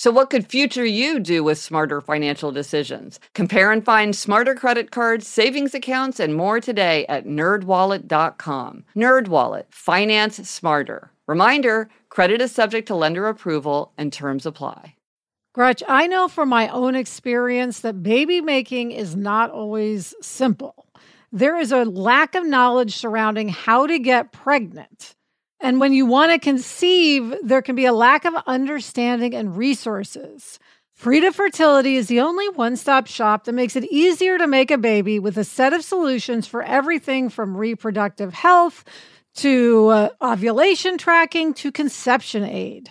So, what could future you do with smarter financial decisions? Compare and find smarter credit cards, savings accounts, and more today at nerdwallet.com. Nerdwallet, finance smarter. Reminder credit is subject to lender approval and terms apply. Gretch, I know from my own experience that baby making is not always simple. There is a lack of knowledge surrounding how to get pregnant. And when you want to conceive, there can be a lack of understanding and resources. Frida Fertility is the only one stop shop that makes it easier to make a baby with a set of solutions for everything from reproductive health to uh, ovulation tracking to conception aid.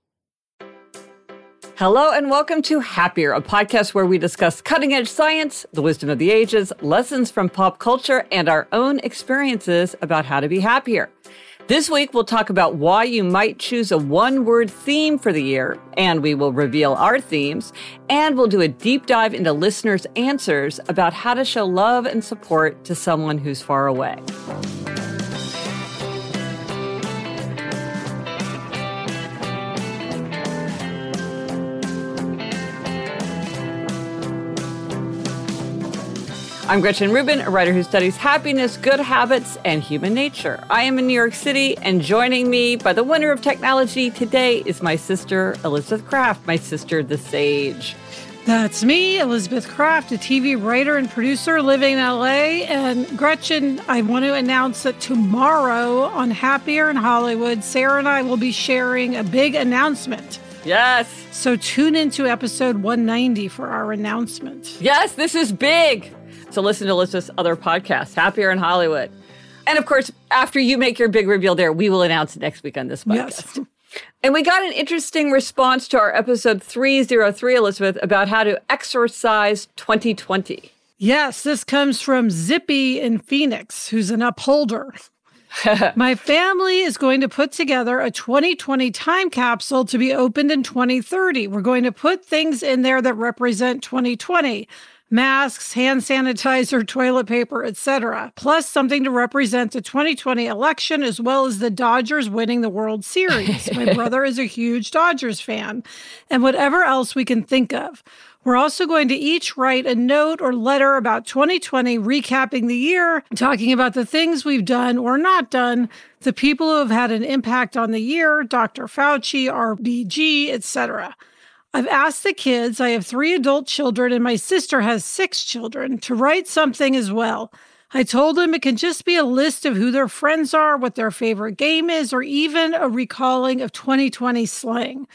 Hello and welcome to Happier, a podcast where we discuss cutting edge science, the wisdom of the ages, lessons from pop culture, and our own experiences about how to be happier. This week, we'll talk about why you might choose a one word theme for the year, and we will reveal our themes, and we'll do a deep dive into listeners' answers about how to show love and support to someone who's far away. I'm Gretchen Rubin, a writer who studies happiness, good habits, and human nature. I am in New York City, and joining me by the winner of technology today is my sister, Elizabeth Craft, my sister, the Sage. That's me, Elizabeth Craft, a TV writer and producer living in LA. And Gretchen, I want to announce that tomorrow on Happier in Hollywood, Sarah and I will be sharing a big announcement. Yes. So tune into episode 190 for our announcement. Yes, this is big. So listen to Elizabeth's other podcast, Happier in Hollywood. And of course, after you make your big reveal there, we will announce it next week on this podcast. Yes. And we got an interesting response to our episode 303, Elizabeth, about how to exorcise 2020. Yes, this comes from Zippy in Phoenix, who's an upholder. My family is going to put together a 2020 time capsule to be opened in 2030. We're going to put things in there that represent 2020 masks, hand sanitizer, toilet paper, etc., plus something to represent the 2020 election as well as the Dodgers winning the World Series. My brother is a huge Dodgers fan, and whatever else we can think of. We're also going to each write a note or letter about 2020, recapping the year, talking about the things we've done or not done, the people who have had an impact on the year, Dr. Fauci, RBG, etc. I've asked the kids, I have three adult children, and my sister has six children, to write something as well. I told them it can just be a list of who their friends are, what their favorite game is, or even a recalling of 2020 slang.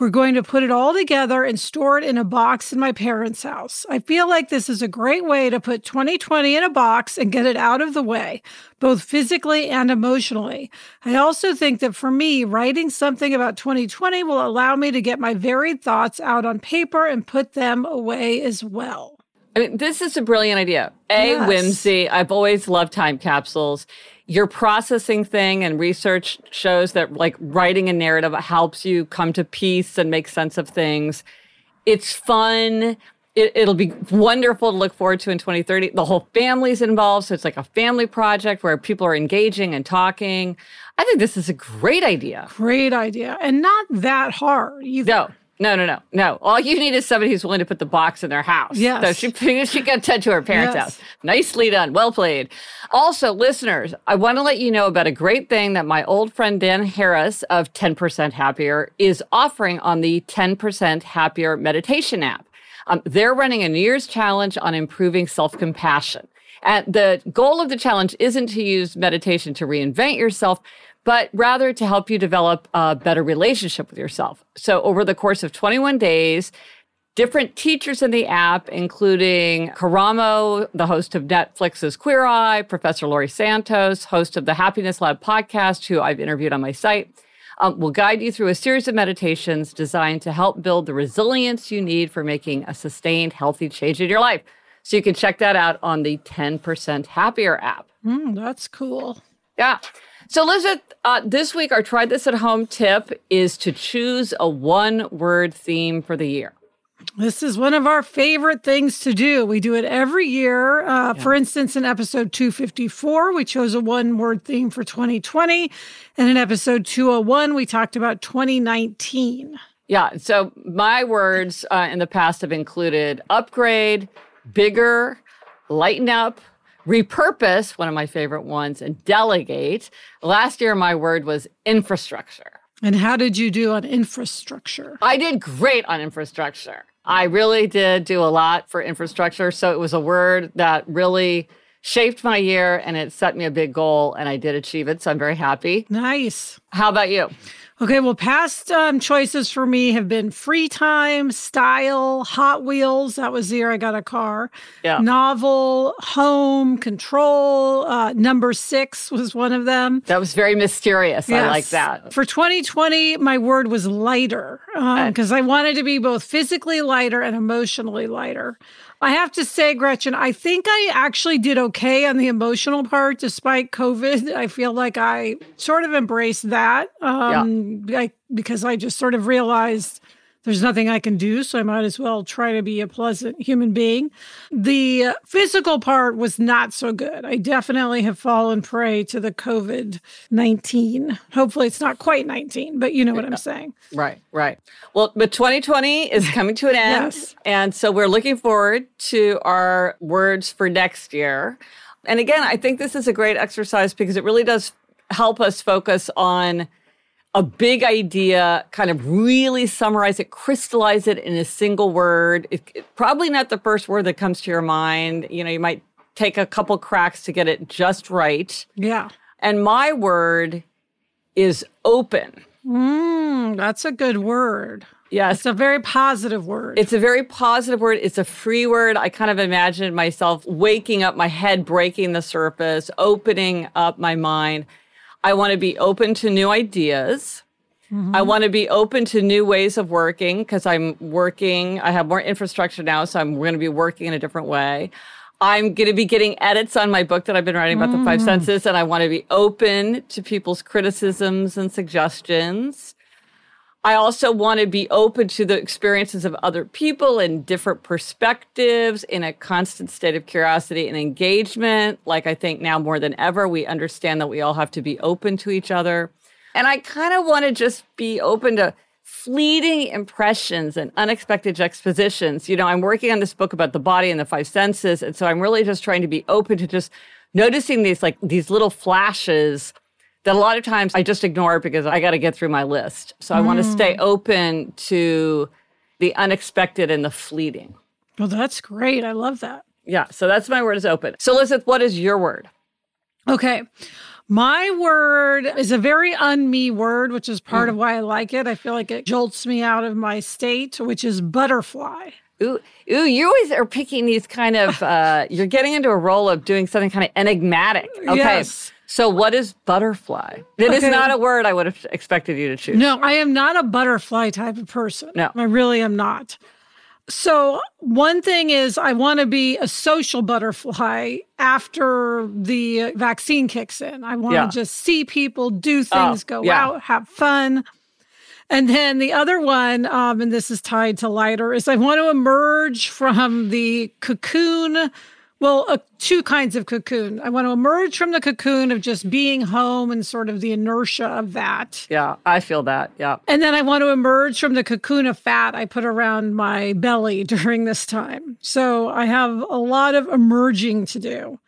We're going to put it all together and store it in a box in my parents' house. I feel like this is a great way to put 2020 in a box and get it out of the way, both physically and emotionally. I also think that for me, writing something about 2020 will allow me to get my varied thoughts out on paper and put them away as well. I mean, this is a brilliant idea. A, yes. whimsy. I've always loved time capsules your processing thing and research shows that like writing a narrative helps you come to peace and make sense of things. It's fun. It, will be wonderful to look forward to in 2030. The whole family's involved. So it's like a family project where people are engaging and talking. I think this is a great idea. Great idea. And not that hard either. No. No, no, no, no. All you need is somebody who's willing to put the box in their house. Yeah. So she, she got sent to her parents' yes. house. Nicely done. Well played. Also, listeners, I want to let you know about a great thing that my old friend Dan Harris of 10% Happier is offering on the 10% Happier meditation app. Um, they're running a New Year's challenge on improving self compassion. And the goal of the challenge isn't to use meditation to reinvent yourself, but rather to help you develop a better relationship with yourself. So over the course of 21 days, different teachers in the app, including Karamo, the host of Netflix's Queer Eye, Professor Laurie Santos, host of the Happiness Lab podcast, who I've interviewed on my site, um, will guide you through a series of meditations designed to help build the resilience you need for making a sustained, healthy change in your life. So you can check that out on the 10% Happier app. Mm, that's cool. Yeah. So, Elizabeth, uh, this week our Try This at Home tip is to choose a one word theme for the year. This is one of our favorite things to do. We do it every year. Uh, yeah. For instance, in episode 254, we chose a one word theme for 2020. And in episode 201, we talked about 2019. Yeah. So my words uh, in the past have included upgrade, bigger, lighten up, repurpose, one of my favorite ones, and delegate. Last year, my word was infrastructure. And how did you do on infrastructure? I did great on infrastructure. I really did do a lot for infrastructure. So it was a word that really shaped my year and it set me a big goal and I did achieve it. So I'm very happy. Nice. How about you? Okay, well, past um, choices for me have been free time, style, Hot Wheels. That was the year I got a car. Yeah. Novel, home, control. Uh, number six was one of them. That was very mysterious. Yes. I like that. For 2020, my word was lighter because um, I wanted to be both physically lighter and emotionally lighter. I have to say, Gretchen, I think I actually did okay on the emotional part despite COVID. I feel like I sort of embraced that um, yeah. I, because I just sort of realized there's nothing I can do, so I might as well try to be a pleasant human being. The uh, physical part was not so good. I definitely have fallen prey to the COVID 19. Hopefully, it's not quite 19, but you know what I'm saying. Right, right. Well, but 2020 is coming to an end. yes. And so we're looking forward to our words for next year. And again, I think this is a great exercise because it really does help us focus on a big idea, kind of really summarize it, crystallize it in a single word. It, it, probably not the first word that comes to your mind. You know, you might take a couple cracks to get it just right. Yeah. And my word is open. Mm, that's a good word. Yes. It's a very positive word. It's a very positive word. It's a free word. I kind of imagined myself waking up, my head breaking the surface, opening up my mind. I want to be open to new ideas. Mm-hmm. I want to be open to new ways of working because I'm working, I have more infrastructure now, so I'm going to be working in a different way. I'm going to be getting edits on my book that I've been writing about mm. the five mm. senses, and I want to be open to people's criticisms and suggestions. I also want to be open to the experiences of other people and different perspectives in a constant state of curiosity and engagement. Like I think now more than ever, we understand that we all have to be open to each other. And I kind of want to just be open to fleeting impressions and unexpected juxtapositions. You know, I'm working on this book about the body and the five senses. And so I'm really just trying to be open to just noticing these like these little flashes that a lot of times I just ignore because I got to get through my list. So I mm. want to stay open to the unexpected and the fleeting. Well, that's great. I love that. Yeah. So that's my word is open. So, Elizabeth, what is your word? Okay. My word is a very un-me word, which is part mm. of why I like it. I feel like it jolts me out of my state, which is butterfly. Ooh, ooh, you always are picking these kind of, uh, you're getting into a role of doing something kind of enigmatic. Okay. Yes. So, what is butterfly? It okay. is not a word I would have expected you to choose. No, I am not a butterfly type of person. No, I really am not. So, one thing is, I want to be a social butterfly after the vaccine kicks in. I want to yeah. just see people do things, oh, go yeah. out, have fun. And then the other one, um, and this is tied to lighter, is I want to emerge from the cocoon well, uh, two kinds of cocoon. I want to emerge from the cocoon of just being home and sort of the inertia of that. Yeah, I feel that. Yeah. And then I want to emerge from the cocoon of fat I put around my belly during this time. So I have a lot of emerging to do.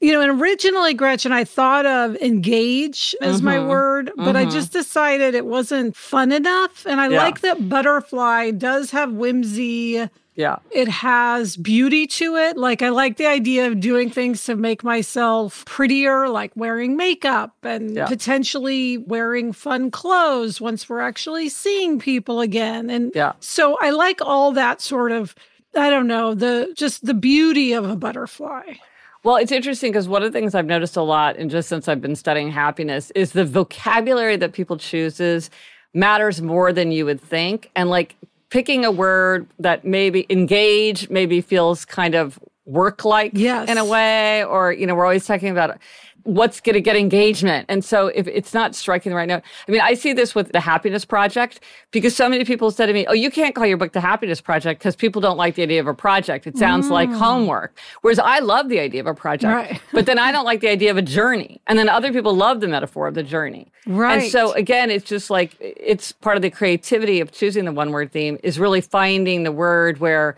You know, and originally, Gretchen, I thought of engage as mm-hmm. my word, but mm-hmm. I just decided it wasn't fun enough. And I yeah. like that butterfly does have whimsy Yeah. It has beauty to it. Like, I like the idea of doing things to make myself prettier, like wearing makeup and Yeah. potentially wearing fun clothes once we're actually seeing people again. And Yeah. so I like all that sort of, I don't know, the just the beauty of a butterfly. Well, it's interesting because one of the things I've noticed a lot, and just since I've been studying happiness, is the vocabulary that people chooses matters more than you would think. And like picking a word that maybe engage maybe feels kind of work like Yes. in a way, or, you know, we're always talking about what's going to get engagement. And so if it's not striking the right note, I mean, I see this with the Happiness Project because so many people said to me, Oh, you can't call your book the Happiness Project because people don't like the idea of a project. It sounds like mm. homework. Whereas I love the idea of a project. Right. but then I don't like the idea of a journey. And then other people love the metaphor of the journey. Right. And so again, it's just like it's part of the creativity of choosing the one word theme is really finding the word where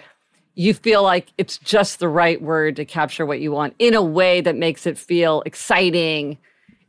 you feel like it's just the right word to capture what you want in a way that makes it feel exciting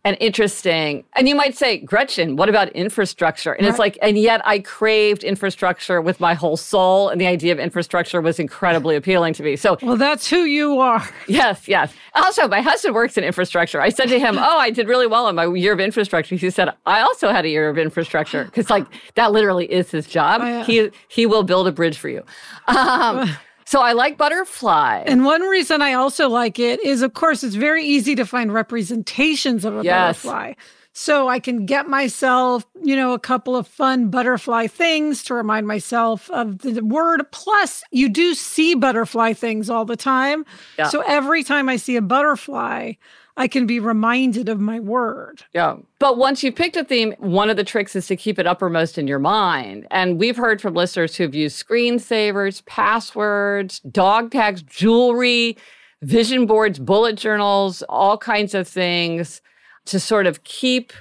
and interesting. And you might say, Gretchen, what about infrastructure? And it's like, and yet I craved infrastructure with my whole soul. And the idea of infrastructure was incredibly appealing to me. So Well, that's who you are. Yes, yes. Also, my husband works in infrastructure. I said to him, "Oh, I did really well in my year of infrastructure." He said, "I also had a year of infrastructure because, like, that literally is his job. Oh, yeah. He he will build a bridge for you." Um, so I like butterfly. And one reason I also like it is, of course, it's very easy to find representations of a Yes. butterfly. So I can get myself, you know, a couple of fun butterfly things to remind myself of the word. Plus, you do see butterfly things all the time. Yeah. So every time I see a butterfly, I can be reminded of my word. Yeah. But once you've picked a theme, one of the tricks is to keep it uppermost in your mind. And we've heard from listeners who've used screensavers, passwords, dog tags, jewelry, vision boards, bullet journals, all kinds of things to sort of keep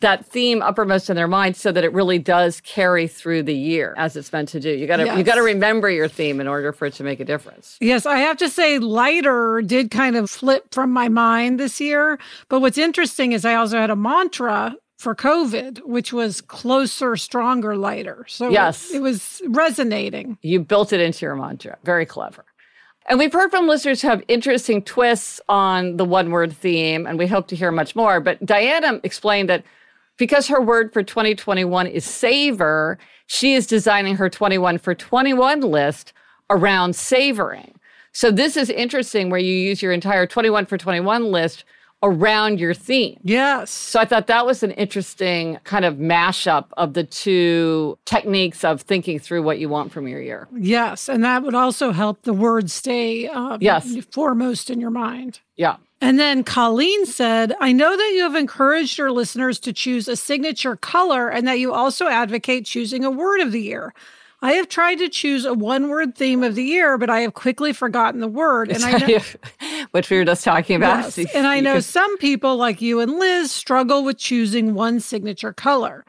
that theme uppermost in their mind so that it really does carry through the year as it's meant to do. You gotta you gotta remember your theme in order for it to make a difference. Yes, I have to say, lighter did kind of flip from my mind this year. But what's interesting is I also had a mantra for COVID, which was closer, stronger, lighter. So Yes. it was resonating. You built it into your mantra. Very clever. And we've heard from listeners who have interesting twists on the one word theme, and we hope to hear much more. But Diana explained that because her word for 2021 is savor, she is designing her 21 for 21 list around savoring. So this is interesting where you use your entire 21 for 21 list around your theme. Yes. So I thought that was an interesting kind of mashup of the two techniques of thinking through what you want from your year. Yes. And that would also help the word stay uh, Yes. foremost in your mind. Yeah. And then Colleen said, I know that you have encouraged your listeners to choose a signature color and that you also advocate choosing a word of the year. I have tried to choose a one word theme of the year, but I have quickly forgotten the word. And I know, Which we were just talking about. Yes, and I know some people like you and Liz struggle with choosing one signature color.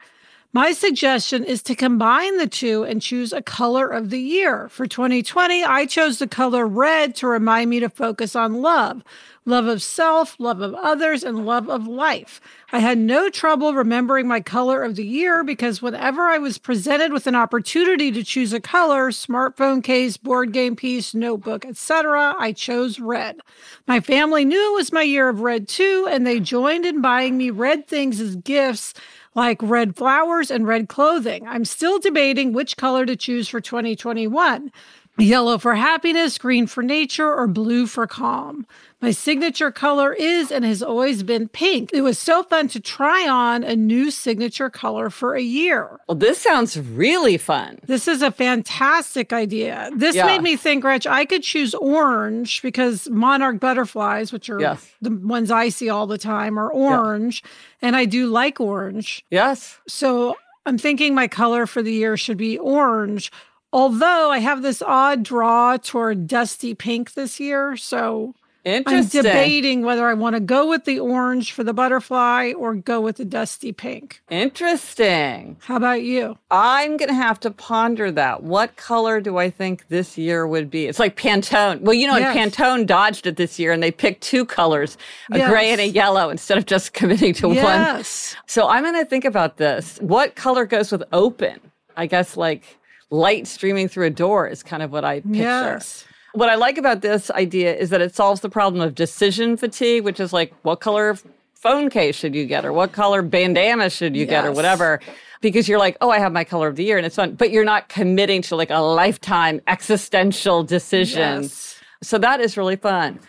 My suggestion is to combine the two and choose a color of the year. For 2020, I chose the color red to remind me to focus on love love of self, love of others, and love of life. I had no trouble remembering my color of the year because whenever I was presented with an opportunity to choose a color, smartphone case, board game piece, notebook, etc., I chose red. My family knew it was my year of red too, and they joined in buying me red things as gifts like red flowers and red clothing. I'm still debating which color to choose for 2021 yellow for happiness, green for nature, or blue for calm. My signature color is and has always been pink. It was so fun to try on a new signature color for a year. Well, this sounds really fun. This is a fantastic idea. This Yeah. made me think, Gretch, I could choose orange because monarch butterflies, which are Yes. the ones I see all the time, are orange. And I do like orange. Yes. So I'm thinking my color for the year should be orange. Although I have this odd draw toward dusty pink this year. So I'm debating whether I want to go with the orange for the butterfly or go with the dusty pink. Interesting. How about you? I'm going to have to ponder that. What color do I think this year would be? It's like Pantone. Well, you know, Yes. Pantone dodged it this year and they picked two colors, a gray and a yellow, instead of just committing to one. Yes. So I'm going to think about this. What color goes with open? I guess like light streaming through a door is kind of what I picture. Yes. What I like about this idea is that it solves the problem of decision fatigue, which is like, what color phone case should you get, or what color bandana should you yes. get, or whatever. Because you're like, oh, I have my color of the year and it's fun, but you're not committing to like a lifetime existential decision. Yes. So that is really fun.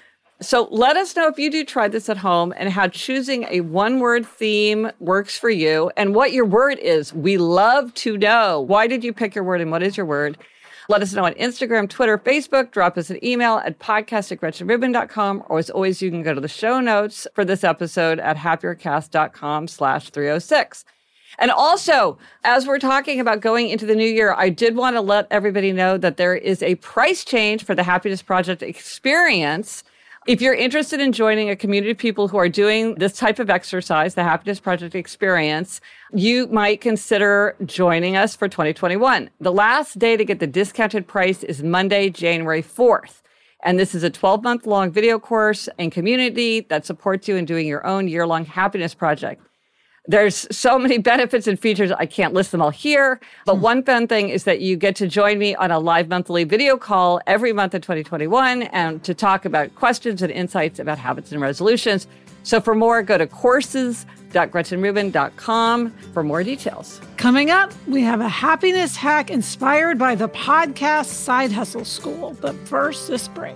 So let us know if you do try this at home and how choosing a one word theme works for you and what your word is. We love to know. Why did you pick your word and what is your word? Let us know on Instagram, Twitter, Facebook. Drop us an email at podcast at gretchenrubin.com. Or as always, you can go to the show notes for this episode at happiercast.com slash 306. And also, as we're talking about going into the new year, I did want to let everybody know that there is a price change for the Happiness Project experience. If you're interested in joining a community of people who are doing this type of exercise, the Happiness Project experience, you might consider joining us for 2021. The last day to get the discounted price is Monday, January 4th. And this is a 12 month long video course and community that supports you in doing your own year long happiness project. There's so many benefits and features. I can't list them all here. But hmm. one fun thing is that you get to join me on a live monthly video call every month in 2021 and to talk about questions and insights about habits and resolutions. So for more, go to courses.gretchenrubin.com for more details. Coming up, we have a happiness hack inspired by the podcast Side Hustle School. But first, this break.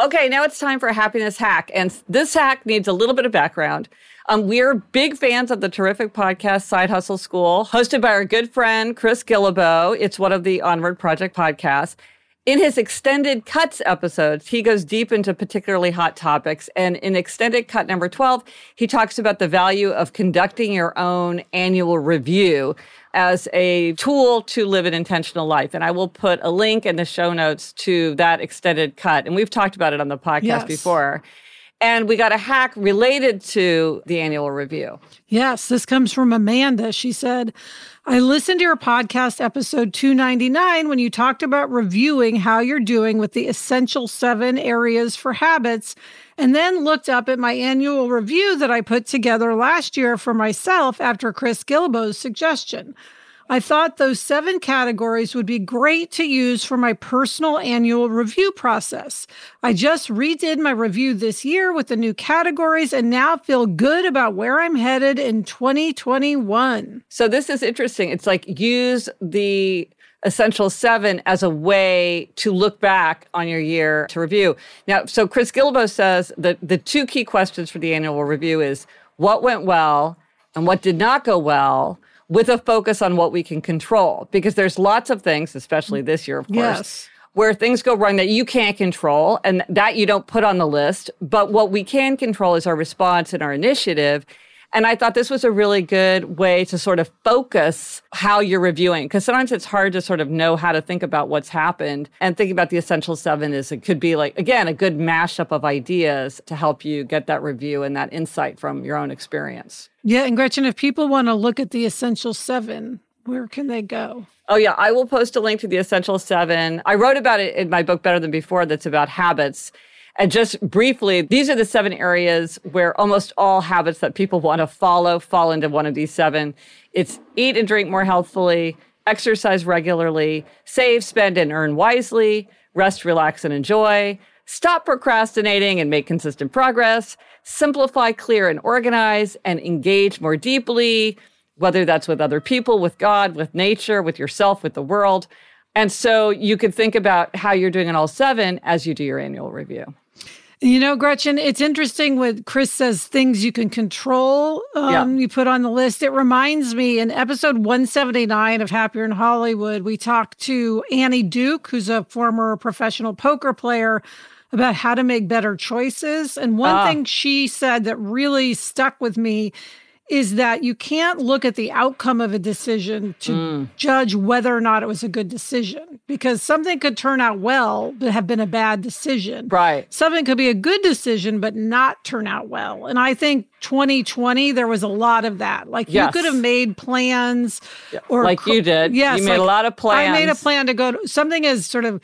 Okay, now it's time for a happiness hack. And this hack needs a little bit of background. Um, we're big fans of the terrific podcast Side Hustle School, hosted by our good friend Chris Guillebeau. It's one of the Onward Project podcasts. In his extended cuts episodes, he goes deep into particularly hot topics. And in extended cut number 12, he talks about the value of conducting your own annual review as a tool to live an intentional life. And I will put a link in the show notes to that extended cut. And we've talked about it on the podcast yes. before. And we got a hack related to the annual review. Yes, this comes from Amanda. She said, I listened to your podcast episode 299 when you talked about reviewing how you're doing with the essential seven areas for habits, and then looked up at my annual review that I put together last year for myself after Chris Guillebeau's suggestion. I thought those seven categories would be great to use for my personal annual review process. I just redid my review this year with the new categories and now feel good about where I'm headed in 2021. So this is interesting. It's like use the essential seven as a way to look back on your year to review. Now, so Chris Guillebeau says that the two key questions for the annual review is what went well and what did not go well with a focus on what we can control because there's lots of things especially this year of course yes. where things go wrong that you can't control and that you don't put on the list but what we can control is our response and our initiative and I thought this was a really good way to sort of focus how you're reviewing because sometimes it's hard to sort of know how to think about what's happened. And thinking about the essential seven is it could be like, again, a good mashup of ideas to help you get that review and that insight from your own experience. Yeah. And Gretchen, if people want to look at the essential seven, where can they go? Oh, yeah. I will post a link to the Essential Seven. I wrote about it in my book, Better Than Before, that's about habits. And just briefly, these are the seven areas where almost all habits that people want to follow fall into one of these seven. It's eat and drink more healthfully, exercise regularly, save, spend, and earn wisely, rest, relax, and enjoy, stop procrastinating and make consistent progress, simplify, clear, and organize, and engage more deeply, whether that's with other people, with God, with nature, with yourself, with the world. And so you could think about how you're doing in all seven as you do your annual review. You know, Gretchen, it's interesting what Chris says things you can control. Um, yeah. You put on the list. It reminds me in episode 179 of Happier in Hollywood, we talked to Annie Duke, who's a former professional poker player, about how to make better choices. And one uh. thing she said that really stuck with me is that you can't look at the outcome of a decision to mm. judge whether or not it was a good decision because something could turn out well but have been a bad decision. Right. Something could be a good decision but not turn out well. And I think 2020 there was a lot of that. Like yes. you could have made plans or like you did. Yes, you made like a lot of plans. I made a plan to go to something as sort of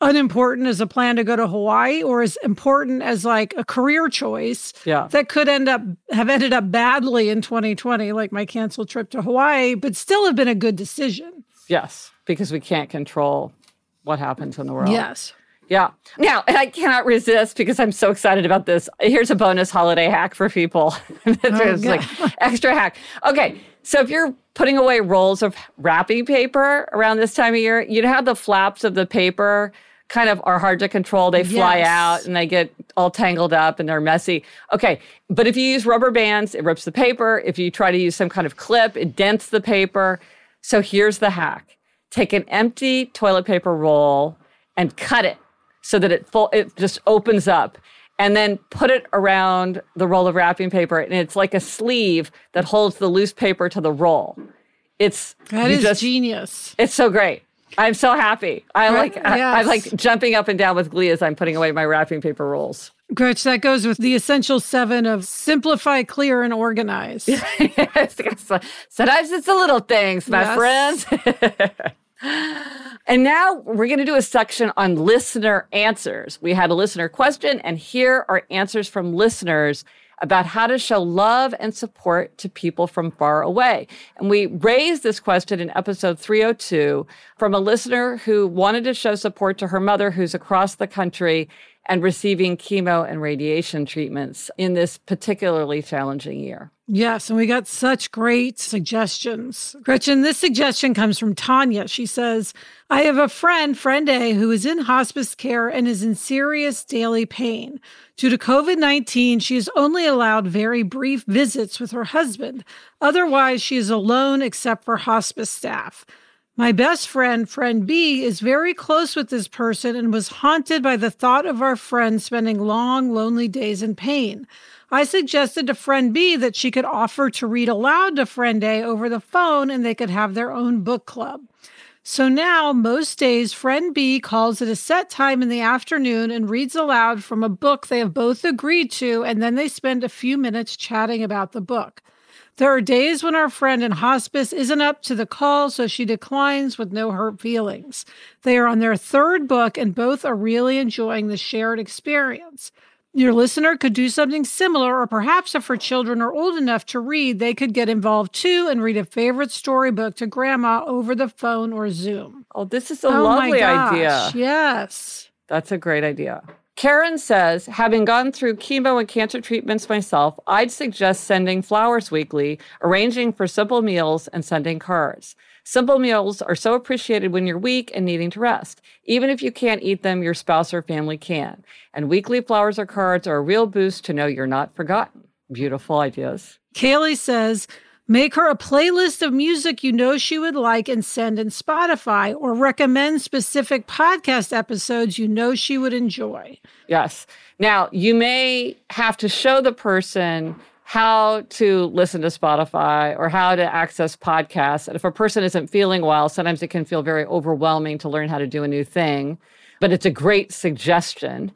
unimportant as a plan to go to Hawaii or as important as like a career choice yeah. that could end up have ended up badly in 2020 like my canceled trip to Hawaii but still have been a good decision. Yes, because we can't control what happens in the world. Yes. Yeah. Now, and I cannot resist because I'm so excited about this. Here's a bonus holiday hack for people. There's oh, like extra hack. Okay. So if you're putting away rolls of wrapping paper around this time of year, you know how the flaps of the paper kind of are hard to control. They fly yes. out and they get all tangled up and they're messy. Okay. But if you use rubber bands, it rips the paper. If you try to use some kind of clip, it dents the paper. So here's the hack. Take an empty toilet paper roll and cut it so that it full, it just opens up and then put it around the roll of wrapping paper and it's like a sleeve that holds the loose paper to the roll. It's that is just, genius. It's so great. I'm so happy. I like yes. I, am like jumping up and down with glee as I'm putting away my wrapping paper rolls. Gretch, that goes with the essential seven of simplify, clear, and organize. yes, sometimes it's the little things, my yes. friends. and now we're going to do a section on listener answers. We had a listener question, and here are answers from listeners about how to show love and support to people from far away. And we raised this question in episode 302 from a listener who wanted to show support to her mother who's across the country and receiving chemo and radiation treatments in this particularly challenging year. Yes, and we got such great suggestions. Gretchen, this suggestion comes from Tanya. She says, I have a friend, friend A, who is in hospice care and is in serious daily pain. Due to COVID 19, she is only allowed very brief visits with her husband. Otherwise, she is alone except for hospice staff. My best friend, friend B, is very close with this person and was haunted by the thought of our friend spending long, lonely days in pain. I suggested to friend B that she could offer to read aloud to friend A over the phone and they could have their own book club. So now, most days, friend B calls at a set time in the afternoon and reads aloud from a book they have both agreed to, and then they spend a few minutes chatting about the book. There are days when our friend in hospice isn't up to the call, so she declines with no hurt feelings. They are on their third book, and both are really enjoying the shared experience. Your listener could do something similar, or perhaps if her children are old enough to read, they could get involved too and read a favorite storybook to grandma over the phone or Zoom. Oh, this is a oh lovely idea. Yes. That's a great idea. Karen says, having gone through chemo and cancer treatments myself, I'd suggest sending flowers weekly, arranging for simple meals, and sending cards. Simple meals are so appreciated when you're weak and needing to rest. Even if you can't eat them, your spouse or family can. And weekly flowers or cards are a real boost to know you're not forgotten. Beautiful ideas. Kaylee says, Make her a playlist of music you know she would like and send in Spotify, or recommend specific podcast episodes you know she would enjoy. Yes. Now, you may have to show the person how to listen to Spotify or how to access podcasts. And if a person isn't feeling well, sometimes it can feel very overwhelming to learn how to do a new thing, but it's a great suggestion.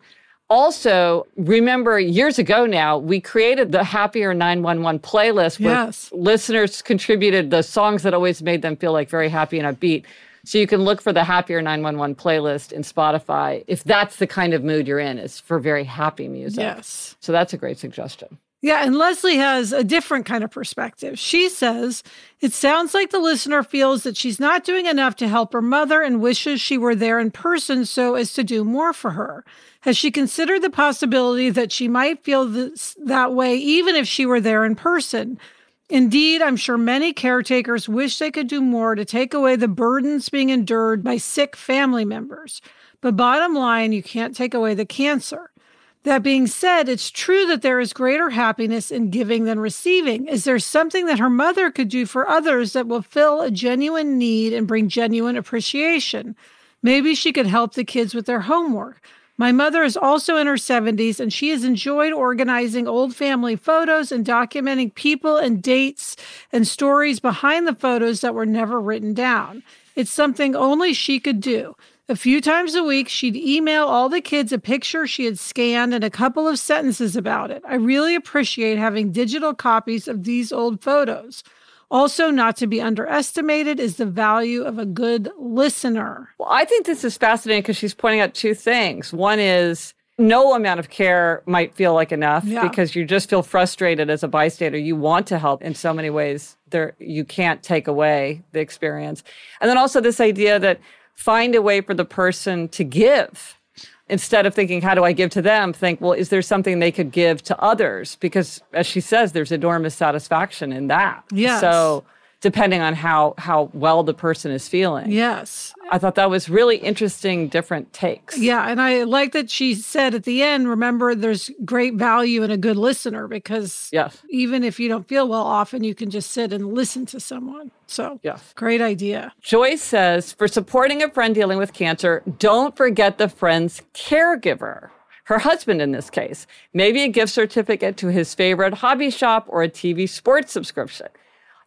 Also, remember years ago now, we created the Happier 911 playlist where yes. listeners contributed the songs that always made them feel like very happy and upbeat. So you can look for the Happier 911 playlist in Spotify if that's the kind of mood you're in, is for very happy music. Yes. So that's a great suggestion. Yeah, and Leslie has a different kind of perspective. She says, It sounds like the listener feels that she's not doing enough to help her mother and wishes she were there in person so as to do more for her. Has she considered the possibility that she might feel this, that way even if she were there in person? Indeed, I'm sure many caretakers wish they could do more to take away the burdens being endured by sick family members. But bottom line, you can't take away the cancer. That being said, it's true that there is greater happiness in giving than receiving. Is there something that her mother could do for others that will fill a genuine need and bring genuine appreciation? Maybe she could help the kids with their homework. My mother is also in her 70s and she has enjoyed organizing old family photos and documenting people and dates and stories behind the photos that were never written down. It's something only she could do. A few times a week, she'd email all the kids a picture she had scanned and a couple of sentences about it. I really appreciate having digital copies of these old photos. Also, not to be underestimated is the value of a good listener. Well, I think this is fascinating because she's pointing out two things. One is no amount of care might feel like enough yeah. because you just feel frustrated as a bystander. You want to help in so many ways. There, you can't take away the experience. And then also this idea that find a way for the person to give. Instead of thinking how do i give to them? Think well is there something they could give to others? Because as she says there's enormous satisfaction in that. Yes. so depending on how how well the person is feeling. Yes. I thought that was really interesting different takes. Yeah, and I like that she said at the end, remember there's great value in a good listener because yes. even if you don't feel well often you can just sit and listen to someone. So, yes. great idea. Joyce says, for supporting a friend dealing with cancer, don't forget the friend's caregiver her husband in this case, maybe a gift certificate to his favorite hobby shop or a TV sports subscription.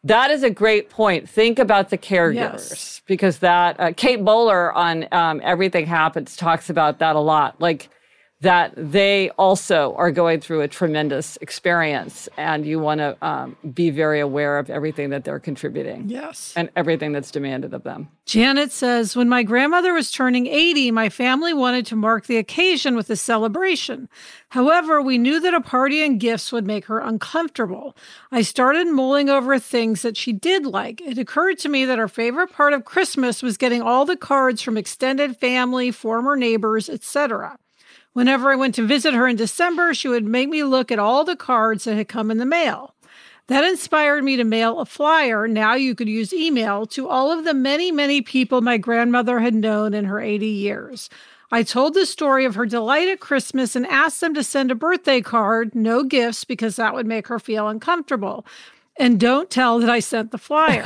That is a great point. Think about the caregivers yes. because that uh, Kate Bowler on um, Everything Happens talks about that a lot. Like that they also are going through a tremendous experience and you want to um, be very aware of everything that they're contributing. Yes. And everything that's demanded of them. Janet says when my grandmother was turning 80 my family wanted to mark the occasion with a celebration. However we knew that a party and gifts would make her uncomfortable. I started mulling over things that she did like. It occurred to me that her favorite part of christmas was getting all the cards from extended family former neighbors etc Whenever I went to visit her in December, she would make me look at all the cards that had come in the mail. That inspired me to mail a flyer. Now you could use email to all of the many, many people my grandmother had known in her 80 years. I told the story of her delight at Christmas and asked them to send a birthday card, no gifts, because that would make her feel uncomfortable. And don't tell that I sent the flyer.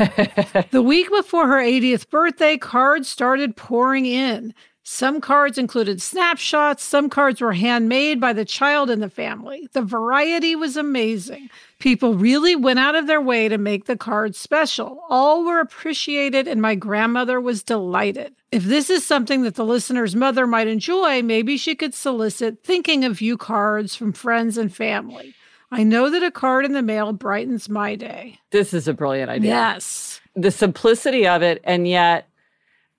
the week before her 80th birthday, cards started pouring in. Some cards included snapshots, some cards were handmade by the child in the family. The variety was amazing. People really went out of their way to make the cards special. All were appreciated, and my grandmother was delighted. If this is something that the listener's mother might enjoy, maybe she could solicit thinking of you cards from friends and family. I know that a card in the mail brightens my day. This is a brilliant idea. Yes. The simplicity of it, and yet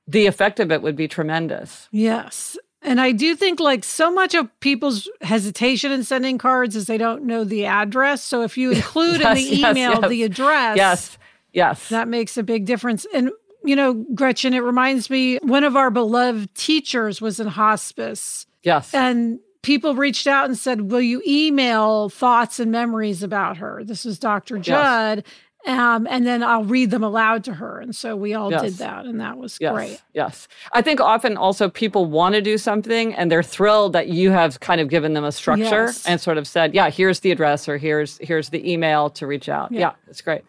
the effect of it would be tremendous. Yes. And I do think like so much of people's hesitation in sending cards is they don't know the address. So if you include yes, in the email yes, yes. the address, yes, yes, that makes a big difference. And you know, Gretchen, it reminds me one of our beloved teachers was in hospice. Yes. And people reached out and said, Will you email thoughts and memories about her? This was Dr. Judd. Yes. Um, and then I'll read them aloud to her. And so we all yes. did that, and that was yes. great. Yes. I think often also people want to do something and they're thrilled that you have kind of given them a structure yes. and sort of said, yeah, here's the address or here's here's the email to reach out. Yeah, yeah it's great.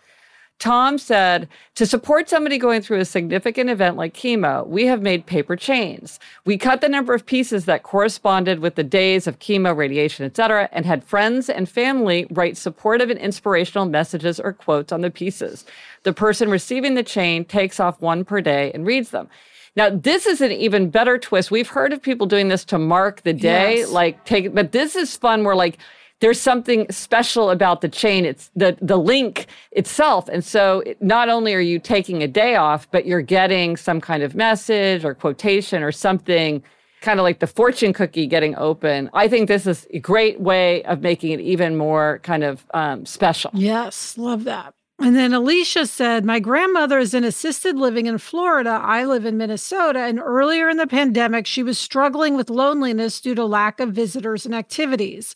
Tom said, to support somebody going through a significant event like chemo, we have made paper chains. We cut the number of pieces that corresponded with the days of chemo, radiation, etc., and had friends and family write supportive and inspirational messages or quotes on the pieces. The person receiving the chain takes off one per day and reads them. Now, this is an even better twist. We've heard of people doing this to mark the day, yes. like take, but this is fun where like there's something special about the chain. It's the, the link itself. And so not only are you taking a day off, but you're getting some kind of message or quotation or something kind of like the fortune cookie getting open. I think this is a great way of making it even more kind of um, special. Yes, love that. And then Alicia said, My grandmother is in assisted living in Florida. I live in Minnesota. And earlier in the pandemic, she was struggling with loneliness due to lack of visitors and activities.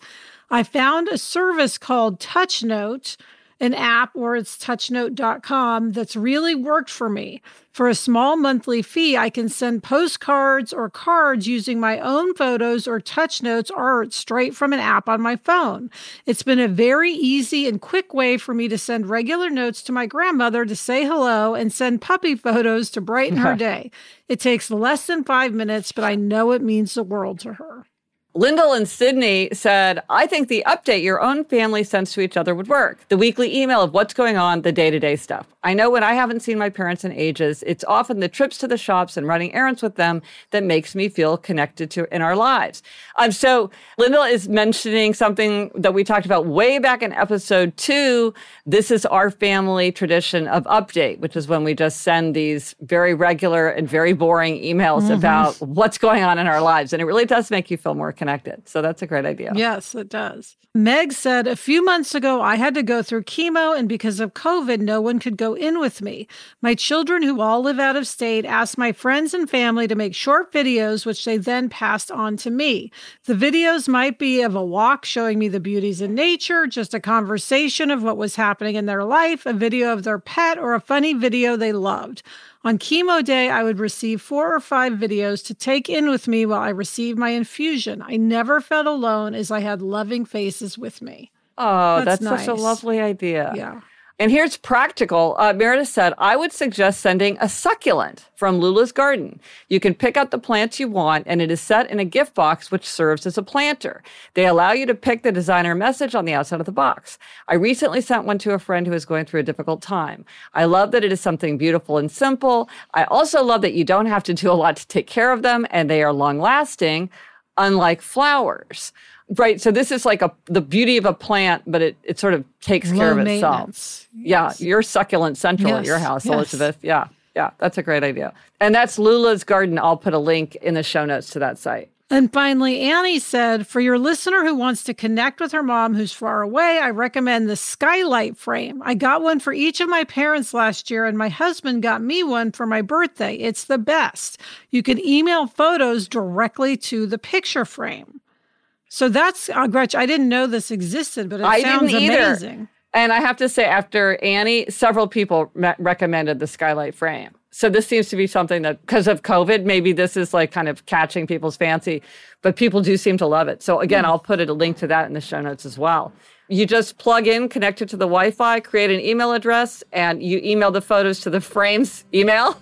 I found a service called TouchNote, an app or it's touchnote.com that's really worked for me. For a small monthly fee, I can send postcards or cards using my own photos or TouchNote's art straight from an app on my phone. It's been a very easy and quick way for me to send regular notes to my grandmother to say hello and send puppy photos to brighten her day. It takes less than five minutes, but I know it means the world to her. Lyndall and Sydney said, I think the update your own family sends to each other would work. The weekly email of what's going on, the day to day stuff. I know when I haven't seen my parents in ages, it's often the trips to the shops and running errands with them that makes me feel connected to in our lives. Um, so Lyndall is mentioning something that we talked about way back in episode two. This is our family tradition of update, which is when we just send these very regular and very boring emails mm-hmm. about what's going on in our lives. And it really does make you feel more connected. So that's a great idea. Yes, it does. Meg said, A few months ago, I had to go through chemo, and because of COVID, no one could go in with me. My children, who all live out of state, asked my friends and family to make short videos, which they then passed on to me. The videos might be of a walk showing me the beauties in nature, just a conversation of what was happening in their life, a video of their pet, or a funny video they loved. On chemo day, I would receive four or five videos to take in with me while I received my infusion. I never felt alone as I had loving faces with me. Oh, that's, that's nice. such a lovely idea. Yeah. And here's practical. Uh, Meredith said, I would suggest sending a succulent from Lula's garden. You can pick out the plants you want, and it is set in a gift box which serves as a planter. They allow you to pick the designer message on the outside of the box. I recently sent one to a friend who is going through a difficult time. I love that it is something beautiful and simple. I also love that you don't have to do a lot to take care of them, and they are long lasting, unlike flowers. Right. So this is like a the beauty of a plant, but it, it sort of takes Low care of itself. Yes. Yeah. You're succulent central yes. at your house, yes. Elizabeth. Yeah. Yeah. That's a great idea. And that's Lula's garden. I'll put a link in the show notes to that site. And finally, Annie said, for your listener who wants to connect with her mom who's far away, I recommend the Skylight frame. I got one for each of my parents last year, and my husband got me one for my birthday. It's the best. You can email photos directly to the picture frame. So that's uh, Gretch. I didn't know this existed, but it I sounds amazing. And I have to say, after Annie, several people recommended the skylight frame. So this seems to be something that, because of COVID, maybe this is like kind of catching people's fancy, but people do seem to love it. So again, mm. I'll put a link to that in the show notes as well. You just plug in, connect it to the Wi-Fi, create an email address, and you email the photos to the frames email,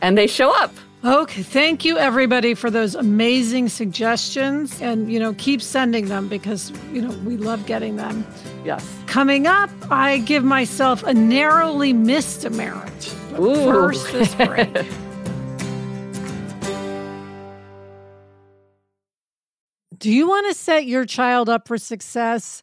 and they show up. Okay, thank you everybody for those amazing suggestions and you know keep sending them because you know we love getting them. Yes. Coming up, I give myself a narrowly missed merit. Ooh. First this break. Do you want to set your child up for success?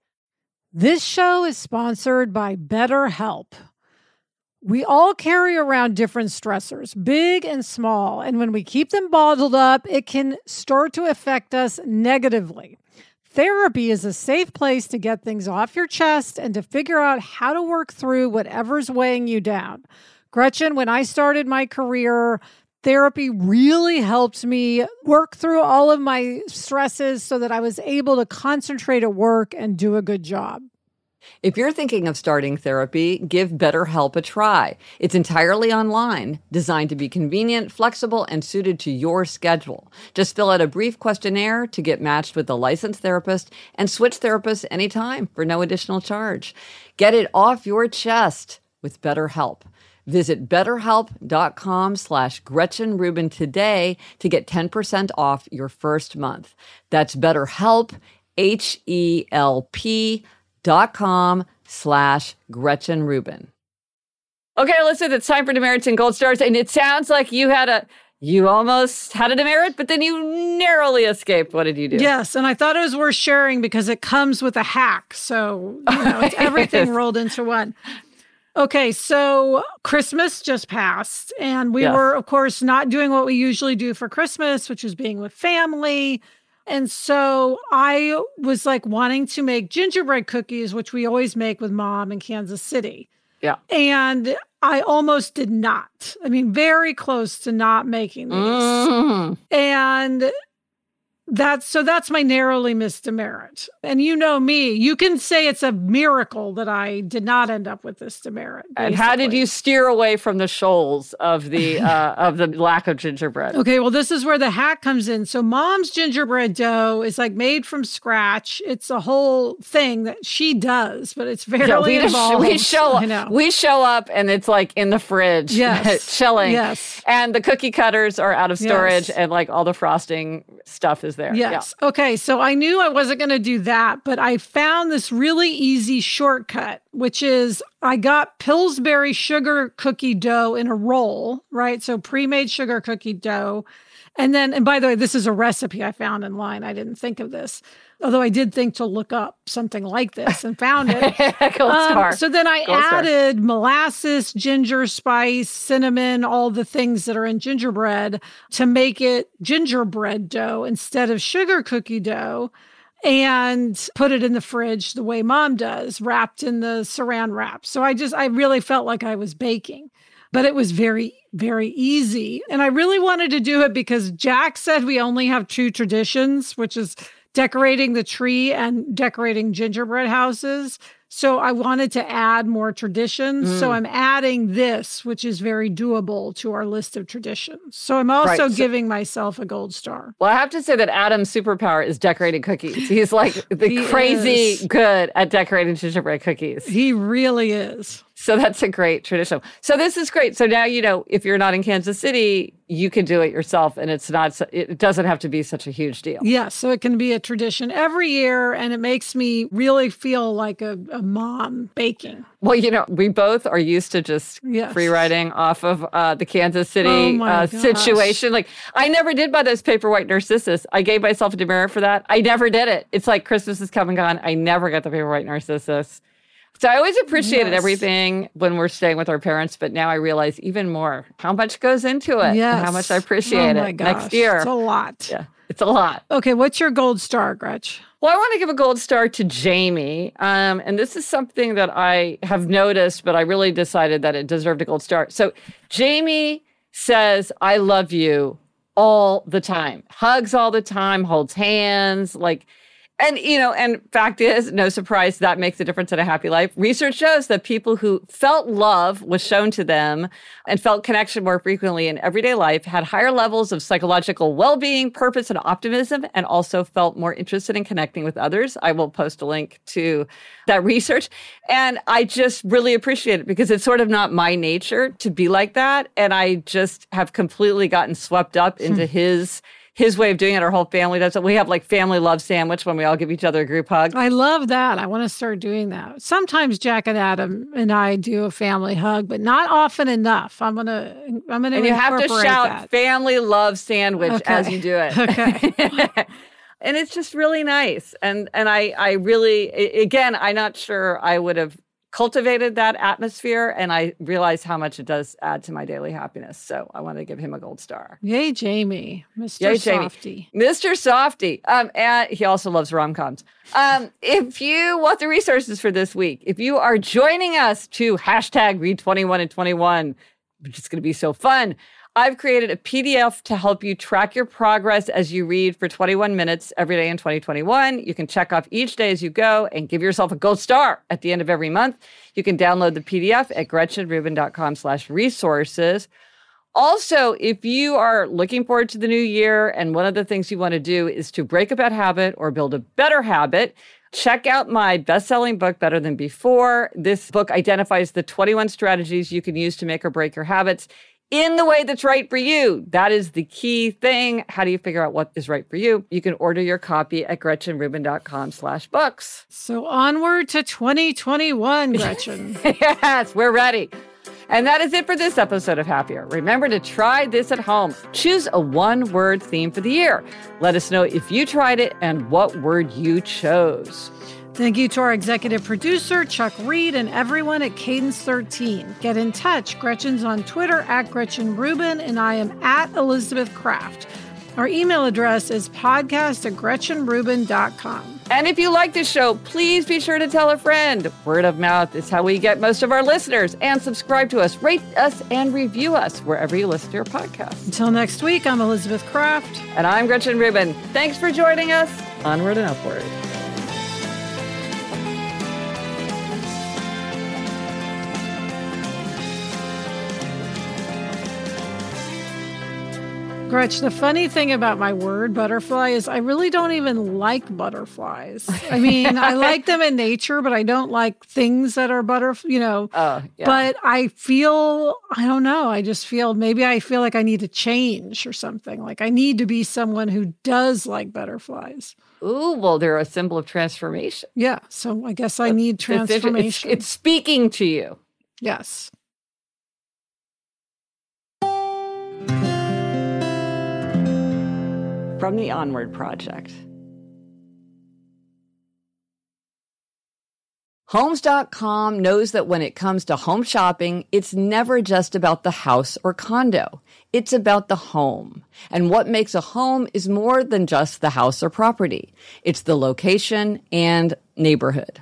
This show is sponsored by BetterHelp. We all carry around different stressors, big and small, and when we keep them bottled up, it can start to affect us negatively. Therapy is a safe place to get things off your chest and to figure out how to work through whatever's weighing you down. Gretchen, when I started my career, therapy really helped me work through all of my stresses so that I was able to concentrate at work and do a good job. If you're thinking of starting therapy, give BetterHelp a try. It's entirely online, designed to be convenient, flexible, and suited to your schedule. Just fill out a brief questionnaire to get matched with a licensed therapist and switch therapists anytime for no additional charge. Get it off your chest with BetterHelp. Visit betterhelp.com slash Gretchen Rubin today to get 10% off your first month. That's BetterHelp, H E L P dot com slash Gretchen Rubin. Okay, Alyssa, it's time for demerits and gold stars. And it sounds like you had a you almost had a demerit, but then you narrowly escaped. What did you do? Yes, and I thought it was worth sharing because it comes with a hack. So you know, it's everything rolled into one. Okay, so Christmas just passed, and we were, of course, not doing what we usually do for Christmas, which is being with family. And so I was like wanting to make gingerbread cookies, which we always make with mom in Kansas City. Yeah. And I almost did not. I mean, very close to not making these. Mm. And that's so that's my narrowly missed demerit. And you know me, you can say it's a miracle that I did not end up with this demerit. Basically. And how did you steer away from the shoals of the uh, of the lack of gingerbread? Okay, well this is where the hack comes in. So mom's gingerbread dough is like made from scratch. It's a whole thing that she does, but it's very yeah, we involved. we show up, we show up and it's like in the fridge, yes. chilling. Yes. And the cookie cutters are out of storage yes. and like all the frosting stuff is there. Yes. Yeah. Okay. So I knew I wasn't going to do that, but I found this really easy shortcut, which is I got Pillsbury sugar cookie dough in a roll, right? So pre made sugar cookie dough. And then, and by the way, this is a recipe I found in line. I didn't think of this, although I did think to look up something like this and found it. um, so then I Gold added star. molasses, ginger spice, cinnamon, all the things that are in gingerbread to make it gingerbread dough instead of sugar cookie dough and put it in the fridge the way mom does, wrapped in the saran wrap. So I just, I really felt like I was baking but it was very, very easy. And I really wanted to do it because Jack said we only have two traditions, which is decorating the tree and decorating gingerbread houses. So I wanted to add more traditions. Mm. So I'm adding this, which is very doable to our list of traditions. So I'm also right. so, giving myself a gold star. Well, I have to say that Adam's superpower is decorating cookies. He's like the he crazy is. good at decorating gingerbread cookies. He really is. So that's a great tradition. So this is great. So now, you know, if you're not in Kansas City, you can do it yourself and it's not, it doesn't have to be such a huge deal. Yeah, so it can be a tradition every year and it makes me really feel like a, a mom baking. Well, you know, we both are used to just yes. free riding off of uh, the Kansas City oh uh, situation. Like, I never did buy those paper white narcissus. I gave myself a demerit for that. I never did it. It's like Christmas is come and gone. I never got the paper white narcissus. So I always appreciated yes. everything when we're staying with our parents, but now I realize even more how much goes into it. Yes. how much I appreciate oh it gosh, next year. It's a lot. Yeah. It's a lot. Okay, what's your gold star, Gretch? Well, I want to give a gold star to Jamie. Um, and this is something that I have noticed, but I really decided that it deserved a gold star. So Jamie says, I love you all the time, hugs all the time, holds hands, like and, you know, and fact is, no surprise, that makes a difference in a happy life. Research shows that people who felt love was shown to them and felt connection more frequently in everyday life had higher levels of psychological well being, purpose, and optimism, and also felt more interested in connecting with others. I will post a link to that research. And I just really appreciate it because it's sort of not my nature to be like that. And I just have completely gotten swept up hmm. into his his way of doing it. Our whole family does it. We have like family love sandwich when we all give each other a group hug. I love that. I want to start doing that. Sometimes Jack and Adam and I do a family hug, but not often enough. I'm gonna I'm gonna and you have to shout that. family love sandwich okay. as you do it. Okay. and it's just really nice. And and I I really again I'm not sure I would have cultivated that atmosphere and I realized how much it does add to my daily happiness. So I want to give him a gold star. Yay, Jamie. Mr. Yay, Softy. Jamie. Mr. Softy. Um, and he also loves rom-coms. Um, if you want the resources for this week, if you are joining us to hashtag read 21 and 21, which is going to be so fun, I've created a PDF to help you track your progress as you read for 21 minutes every day in 2021. You can check off each day as you go and give yourself a gold star at the end of every month. You can download the PDF at gretchenrubin.com slash resources. Also, if you are looking forward to the new year and one of the things you want to do is to break a bad habit or build a better habit, check out my best-selling book better than before this book identifies the 21 strategies you can use to make or break your habits in the way that's right for you. That is the key thing. How do you figure out what is right for you? You can order your copy at gretchenrubin.com slash books. So onward to 2021, Gretchen. yes, we're ready. And that is it for this episode of Happier. Remember to try this at home. Choose a one word theme for the year. Let us know if you tried it and what word you chose. Thank you to our executive producer, Chuck Reed, and everyone at Cadence 13. Get in touch. Gretchen's on Twitter at Gretchen Rubin, and I am at Elizabeth Craft. Our email address is podcast at GretchenRubin.com. And if you like this show, please be sure to tell a friend. Word of mouth is how we get most of our listeners. And subscribe to us, rate us, and review us wherever you listen to your podcast. Until next week, I'm Elizabeth Craft. And I'm Gretchen Rubin. Thanks for joining us. Onward and upward. Gretch, the funny thing about my word butterfly is I really don't even like butterflies. I mean, I like them in nature, but I don't like things that are butterfly, you know. Oh, yeah. But I feel, I don't know, I just feel maybe I feel like I need to change or something. Like I need to be someone who does like butterflies. Ooh, well, they're a symbol of transformation. Yeah. So I guess I need transformation. It's, it's, it's speaking to you. Yes. From the Onward Project. Homes.com knows that when it comes to home shopping, it's never just about the house or condo. It's about the home. And what makes a home is more than just the house or property. It's the location and neighborhood.